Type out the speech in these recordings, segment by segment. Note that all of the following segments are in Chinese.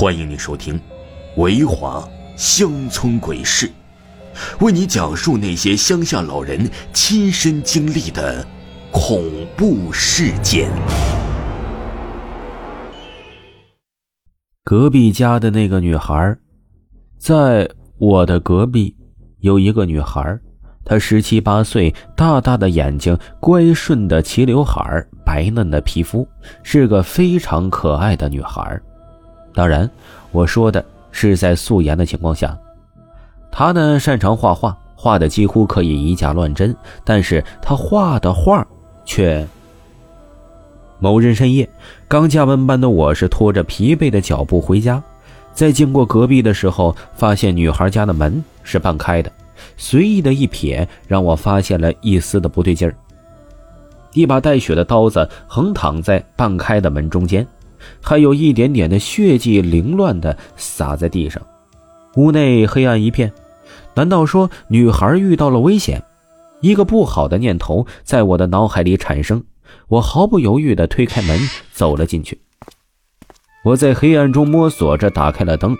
欢迎你收听《维华乡村鬼事》，为你讲述那些乡下老人亲身经历的恐怖事件。隔壁家的那个女孩，在我的隔壁有一个女孩，她十七八岁，大大的眼睛，乖顺的齐刘海，白嫩的皮肤，是个非常可爱的女孩。当然，我说的是在素颜的情况下。他呢擅长画画，画的几乎可以以假乱真。但是他画的画却……某日深夜，刚加完班的我是拖着疲惫的脚步回家，在经过隔壁的时候，发现女孩家的门是半开的。随意的一瞥，让我发现了一丝的不对劲儿。一把带血的刀子横躺在半开的门中间。还有一点点的血迹凌乱的洒在地上，屋内黑暗一片。难道说女孩遇到了危险？一个不好的念头在我的脑海里产生，我毫不犹豫地推开门走了进去。我在黑暗中摸索着打开了灯，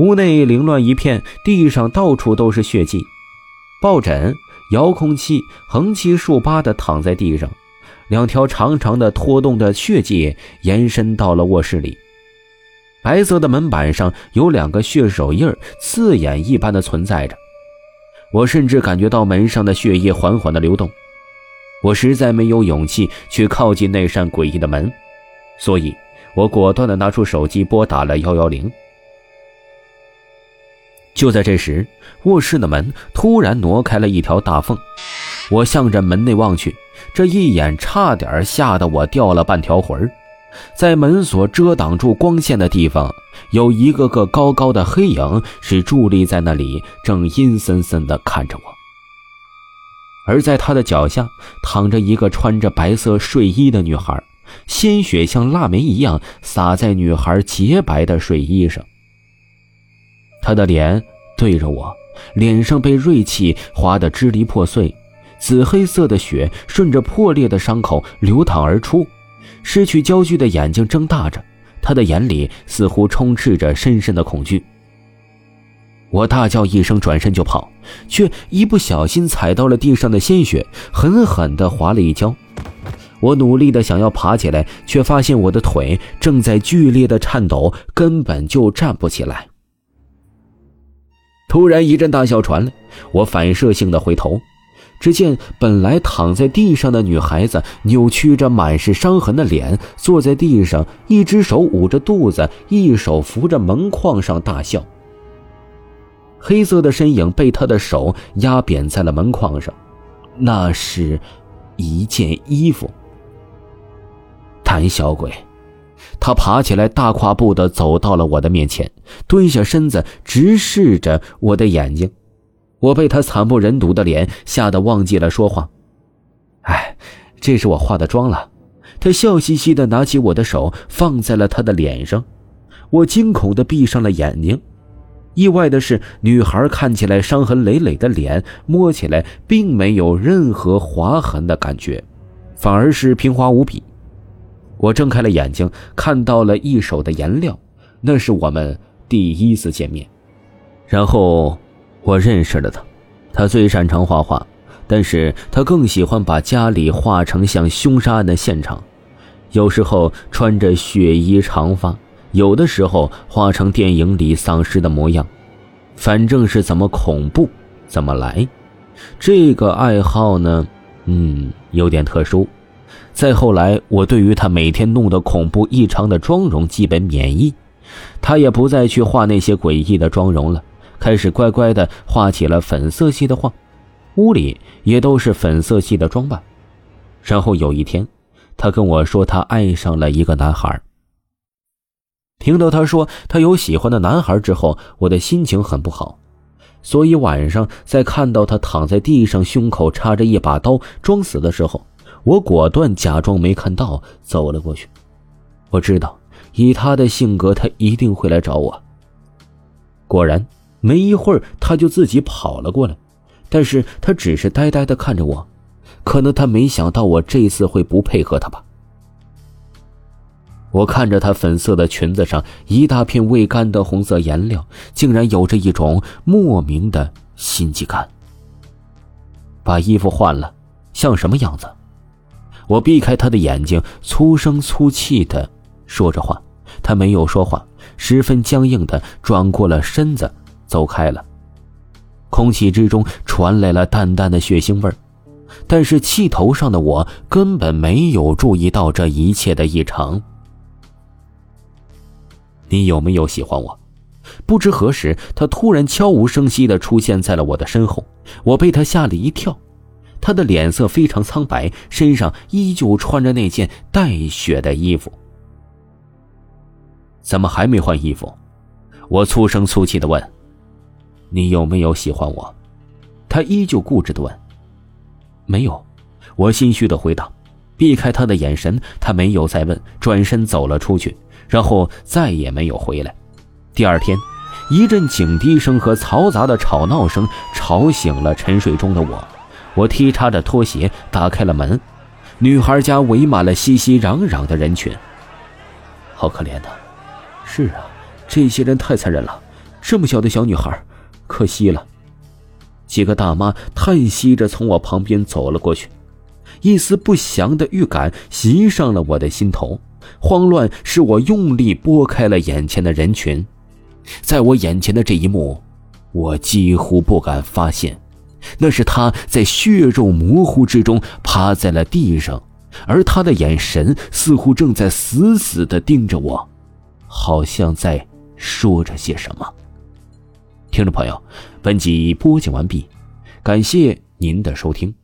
屋内凌乱一片，地上到处都是血迹，抱枕、遥控器横七竖八地躺在地上。两条长长的拖动的血迹延伸到了卧室里，白色的门板上有两个血手印刺眼一般的存在着。我甚至感觉到门上的血液缓缓的流动。我实在没有勇气去靠近那扇诡异的门，所以我果断的拿出手机拨打了幺幺零。就在这时，卧室的门突然挪开了一条大缝，我向着门内望去。这一眼差点吓得我掉了半条魂在门锁遮挡住光线的地方，有一个个高高的黑影是伫立在那里，正阴森森地看着我。而在他的脚下躺着一个穿着白色睡衣的女孩，鲜血像腊梅一样洒在女孩洁白的睡衣上。她的脸对着我，脸上被锐器划得支离破碎。紫黑色的血顺着破裂的伤口流淌而出，失去焦距的眼睛睁大着，他的眼里似乎充斥着深深的恐惧。我大叫一声，转身就跑，却一不小心踩到了地上的鲜血，狠狠地滑了一跤。我努力地想要爬起来，却发现我的腿正在剧烈的颤抖，根本就站不起来。突然一阵大笑传来，我反射性的回头。只见本来躺在地上的女孩子扭曲着满是伤痕的脸，坐在地上，一只手捂着肚子，一手扶着门框上大笑。黑色的身影被他的手压扁在了门框上，那是一件衣服。胆小鬼！他爬起来，大跨步的走到了我的面前，蹲下身子，直视着我的眼睛。我被他惨不忍睹的脸吓得忘记了说话。哎，这是我化的妆了。他笑嘻嘻的拿起我的手放在了他的脸上。我惊恐的闭上了眼睛。意外的是，女孩看起来伤痕累累的脸，摸起来并没有任何划痕的感觉，反而是平滑无比。我睁开了眼睛，看到了一手的颜料，那是我们第一次见面。然后。我认识了他，他最擅长画画，但是他更喜欢把家里画成像凶杀案的现场，有时候穿着血衣长发，有的时候画成电影里丧尸的模样，反正是怎么恐怖怎么来。这个爱好呢，嗯，有点特殊。再后来，我对于他每天弄得恐怖异常的妆容基本免疫，他也不再去画那些诡异的妆容了。开始乖乖的画起了粉色系的画，屋里也都是粉色系的装扮。然后有一天，他跟我说他爱上了一个男孩。听到他说他有喜欢的男孩之后，我的心情很不好，所以晚上在看到他躺在地上，胸口插着一把刀装死的时候，我果断假装没看到，走了过去。我知道，以他的性格，他一定会来找我。果然。没一会儿，他就自己跑了过来，但是他只是呆呆的看着我，可能他没想到我这次会不配合他吧。我看着她粉色的裙子上一大片未干的红色颜料，竟然有着一种莫名的心悸感。把衣服换了，像什么样子？我避开她的眼睛，粗声粗气的说着话。她没有说话，十分僵硬的转过了身子，走开了。空气之中传来了淡淡的血腥味儿，但是气头上的我根本没有注意到这一切的异常。你有没有喜欢我？不知何时，他突然悄无声息的出现在了我的身后，我被他吓了一跳。他的脸色非常苍白，身上依旧穿着那件带血的衣服。怎么还没换衣服？我粗声粗气的问。你有没有喜欢我？他依旧固执的问。没有，我心虚的回答，避开他的眼神。他没有再问，转身走了出去。然后再也没有回来。第二天，一阵警笛声和嘈杂的吵闹声吵醒了沉睡中的我。我踢踏着拖鞋打开了门，女孩家围满了熙熙攘攘的人群。好可怜呐！是啊，这些人太残忍了。这么小的小女孩，可惜了。几个大妈叹息着从我旁边走了过去，一丝不祥的预感袭上了我的心头。慌乱使我用力拨开了眼前的人群，在我眼前的这一幕，我几乎不敢发现，那是他在血肉模糊之中趴在了地上，而他的眼神似乎正在死死地盯着我，好像在说着些什么。听众朋友，本集播讲完毕，感谢您的收听。